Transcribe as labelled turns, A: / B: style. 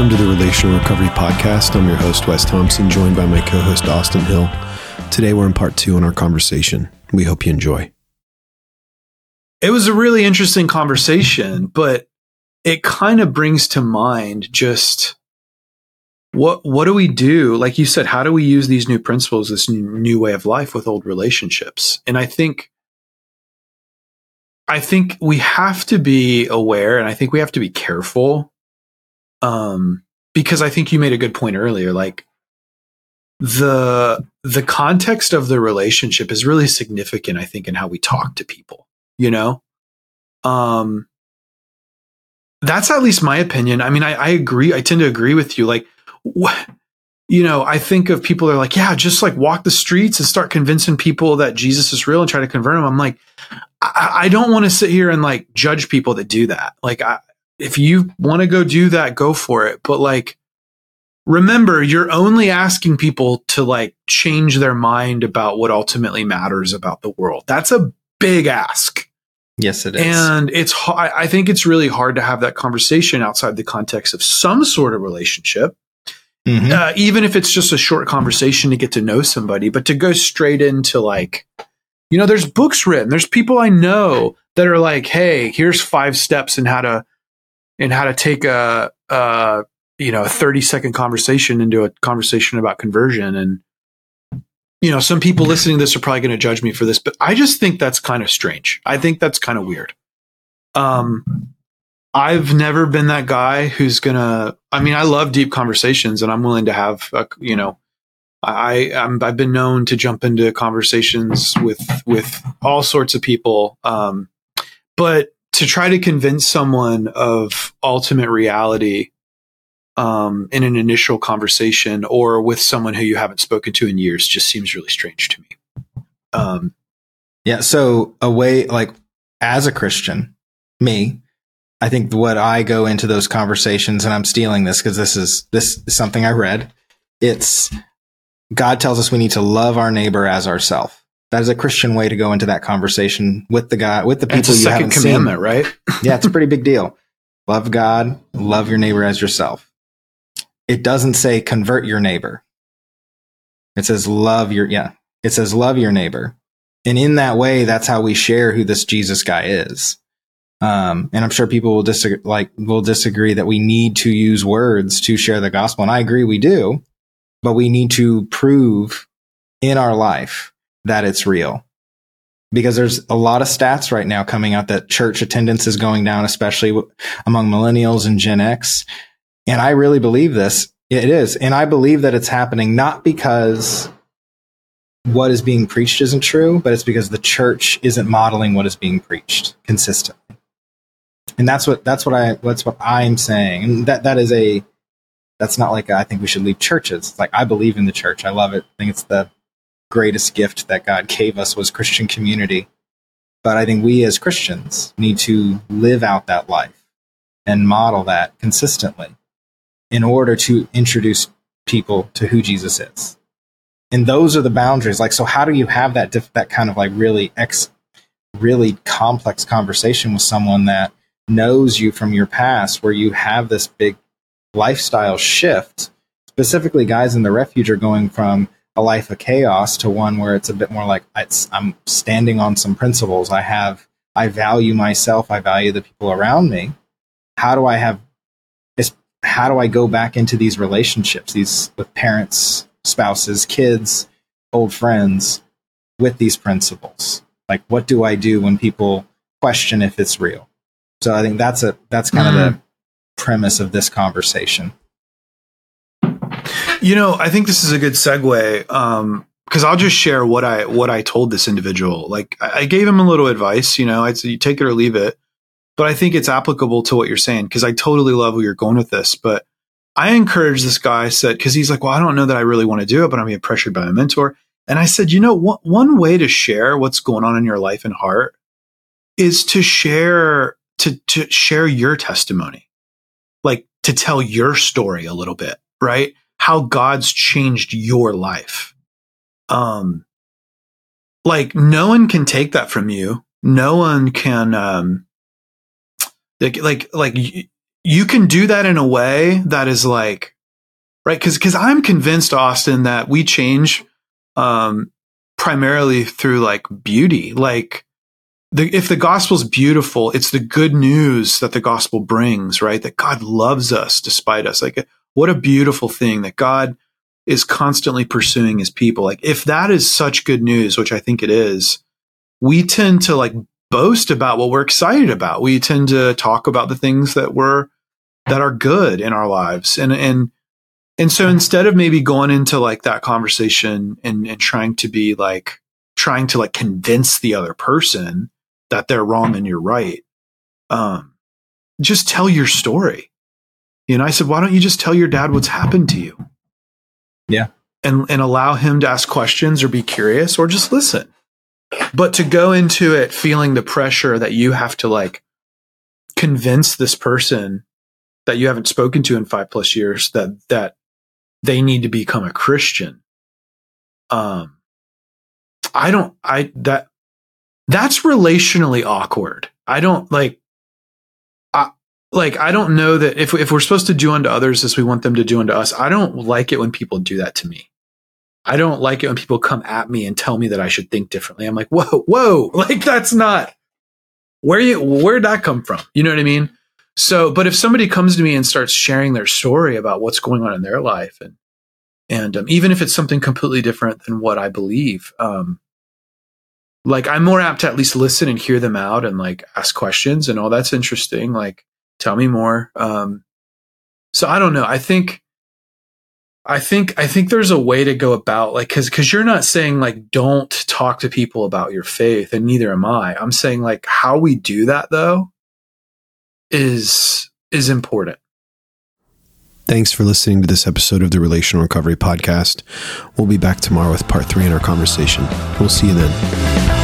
A: Welcome to the Relational Recovery Podcast. I'm your host, Wes Thompson, joined by my co host, Austin Hill. Today, we're in part two in our conversation. We hope you enjoy.
B: It was a really interesting conversation, but it kind of brings to mind just what what do we do like you said how do we use these new principles this new, new way of life with old relationships and i think i think we have to be aware and i think we have to be careful um because i think you made a good point earlier like the the context of the relationship is really significant i think in how we talk to people you know um that's at least my opinion i mean i, I agree i tend to agree with you like what? you know, I think of people that are like, yeah, just like walk the streets and start convincing people that Jesus is real and try to convert them. I'm like, I, I don't want to sit here and like judge people that do that. Like, I, if you want to go do that, go for it. But like, remember, you're only asking people to like change their mind about what ultimately matters about the world. That's a big ask.
A: Yes, it is.
B: And it's, I think it's really hard to have that conversation outside the context of some sort of relationship Mm-hmm. Uh, even if it's just a short conversation to get to know somebody, but to go straight into like, you know, there's books written. There's people I know that are like, hey, here's five steps in how to in how to take a, a you know a 30 second conversation into a conversation about conversion. And you know, some people listening to this are probably going to judge me for this, but I just think that's kind of strange. I think that's kind of weird. Um, I've never been that guy who's gonna. I mean, I love deep conversations, and I'm willing to have. A, you know, I I'm, I've been known to jump into conversations with with all sorts of people, um, but to try to convince someone of ultimate reality um, in an initial conversation or with someone who you haven't spoken to in years just seems really strange to me.
C: Um, yeah. So a way like as a Christian, me, I think what I go into those conversations, and I'm stealing this because this is this is something I read. It's God tells us we need to love our neighbor as ourselves. That is a Christian way to go into that conversation with the guy, with the people
B: That's a
C: you
B: second
C: haven't
B: commandment,
C: seen.
B: right?
C: yeah, it's a pretty big deal. Love God, love your neighbor as yourself. It doesn't say convert your neighbor. It says love your yeah. It says love your neighbor. And in that way, that's how we share who this Jesus guy is. Um, and I'm sure people will disagree, like, will disagree that we need to use words to share the gospel. And I agree we do, but we need to prove in our life that it's real. Because there's a lot of stats right now coming out that church attendance is going down, especially among millennials and Gen X. And I really believe this. It is. And I believe that it's happening not because what is being preached isn't true, but it's because the church isn't modeling what is being preached consistently and that's what that's what I that's what I'm saying. And that that is a that's not like a, I think we should leave churches. It's like I believe in the church. I love it. I think it's the greatest gift that God gave us was Christian community. But I think we as Christians need to live out that life and model that consistently in order to introduce people to who Jesus is. And those are the boundaries. Like, so how do you have that, that kind of like really ex, really complex conversation with someone that knows you from your past where you have this big lifestyle shift. Specifically, guys in the refuge are going from a life of chaos to one where it's a bit more like I'm standing on some principles. I have, I value myself. I value the people around me. How do I have, how do I go back into these relationships, these with parents, spouses, kids, old friends with these principles? Like, what do I do when people question if it's real? So I think that's a that's kind mm. of the mm. premise of this conversation.
B: You know, I think this is a good segue um, because I'll just share what I what I told this individual. Like I, I gave him a little advice. You know, I'd say you take it or leave it, but I think it's applicable to what you're saying because I totally love where you're going with this. But I encourage this guy. Said because he's like, well, I don't know that I really want to do it, but I'm being pressured by my mentor. And I said, you know, one, one way to share what's going on in your life and heart is to share to to share your testimony like to tell your story a little bit right how god's changed your life um like no one can take that from you no one can um like like like you can do that in a way that is like, right? Because because I'm convinced, Austin, that we change um, primarily through like beauty. Like, the, if the gospel's beautiful, it's the good news that the gospel brings, right? That God loves us despite us. Like, what a beautiful thing that God is constantly pursuing his people. Like, if that is such good news, which I think it is, we tend to like boast about what we're excited about. We tend to talk about the things that we're that are good in our lives. And and and so instead of maybe going into like that conversation and, and trying to be like trying to like convince the other person that they're wrong and you're right, um, just tell your story. You know, I said, why don't you just tell your dad what's happened to you?
C: Yeah.
B: And and allow him to ask questions or be curious or just listen. But to go into it feeling the pressure that you have to like convince this person that you haven't spoken to in five plus years that that they need to become a Christian. Um, I don't, I, that, that's relationally awkward. I don't like, like, I don't know that if, if we're supposed to do unto others as we want them to do unto us, I don't like it when people do that to me. I don't like it when people come at me and tell me that I should think differently. I'm like, whoa, whoa, like that's not where you, where'd that come from? You know what I mean? So, but if somebody comes to me and starts sharing their story about what's going on in their life, and and um, even if it's something completely different than what I believe, um, like I'm more apt to at least listen and hear them out and like ask questions and all. That's interesting. Like, tell me more. Um, so I don't know. I think, I think, I think there's a way to go about like because because you're not saying like don't talk to people about your faith, and neither am I. I'm saying like how we do that though is is important.
A: Thanks for listening to this episode of the Relational Recovery Podcast. We'll be back tomorrow with part three in our conversation. We'll see you then.